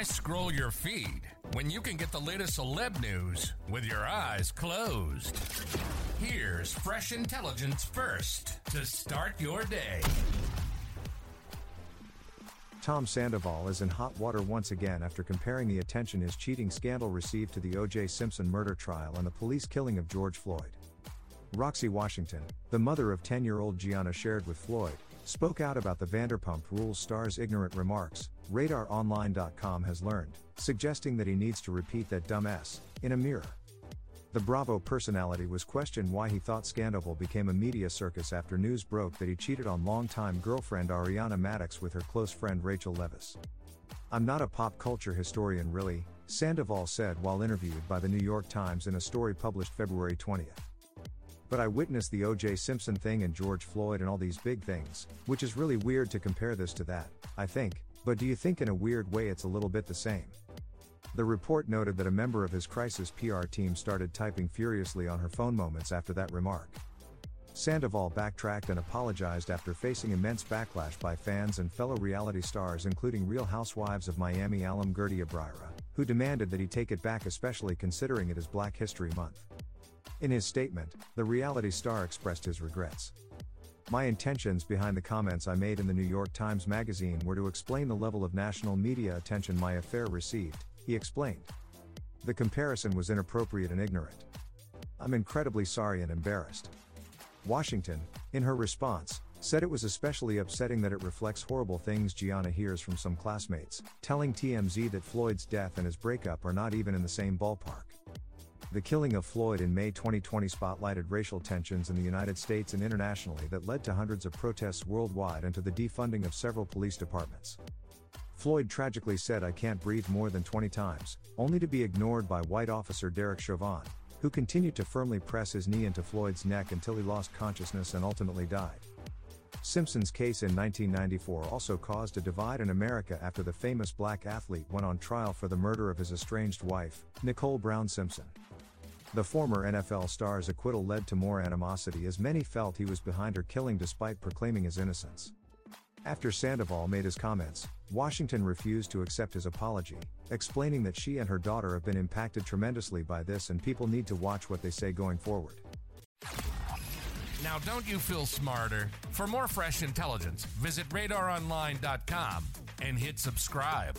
Why scroll your feed when you can get the latest celeb news with your eyes closed? Here's fresh intelligence first to start your day. Tom Sandoval is in hot water once again after comparing the attention his cheating scandal received to the O.J. Simpson murder trial and the police killing of George Floyd. Roxie Washington, the mother of 10 year old Gianna shared with Floyd, spoke out about the Vanderpump Rules star's ignorant remarks, RadarOnline.com has learned, suggesting that he needs to repeat that dumb S in a mirror. The Bravo personality was questioned why he thought Scandoval became a media circus after news broke that he cheated on longtime girlfriend Ariana Madix with her close friend Rachel Leviss. I'm not a pop culture historian really, Sandoval said while interviewed by the New York Times in a story published February 20th. But I witnessed the O.J. Simpson thing and George Floyd and all these big things, which is really weird to compare this to that, I think, but do you think in a weird way it's a little bit the same? The report noted that a member of his crisis PR team started typing furiously on her phone moments after that remark. Sandoval backtracked and apologized after facing immense backlash by fans and fellow reality stars, including Real Housewives of Miami alum Guerdy Abraira, who demanded that he take it back, especially considering it is Black History Month. In his statement, the reality star expressed his regrets. My intentions behind the comments I made in the New York Times Magazine were to explain the level of national media attention my affair received, he explained. The comparison was inappropriate and ignorant. I'm incredibly sorry and embarrassed. Washington, in her response, said it was especially upsetting that it reflects horrible things Gianna hears from some classmates, telling TMZ that Floyd's death and his breakup are not even in the same ballpark. The killing of Floyd in May 2020 spotlighted racial tensions in the United States and internationally that led to hundreds of protests worldwide and to the defunding of several police departments. Floyd tragically said, I can't breathe more than 20 times, only to be ignored by white officer Derek Chauvin, who continued to firmly press his knee into Floyd's neck until he lost consciousness and ultimately died. Simpson's case in 1994 also caused a divide in America after the famous black athlete went on trial for the murder of his estranged wife, Nicole Brown Simpson. The former NFL star's acquittal led to more animosity as many felt he was behind her killing despite proclaiming his innocence. After Sandoval made his comments, Washington refused to accept his apology, explaining that she and her daughter have been impacted tremendously by this and people need to watch what they say going forward. Now, don't you feel smarter? For more fresh intelligence, visit radaronline.com and hit subscribe.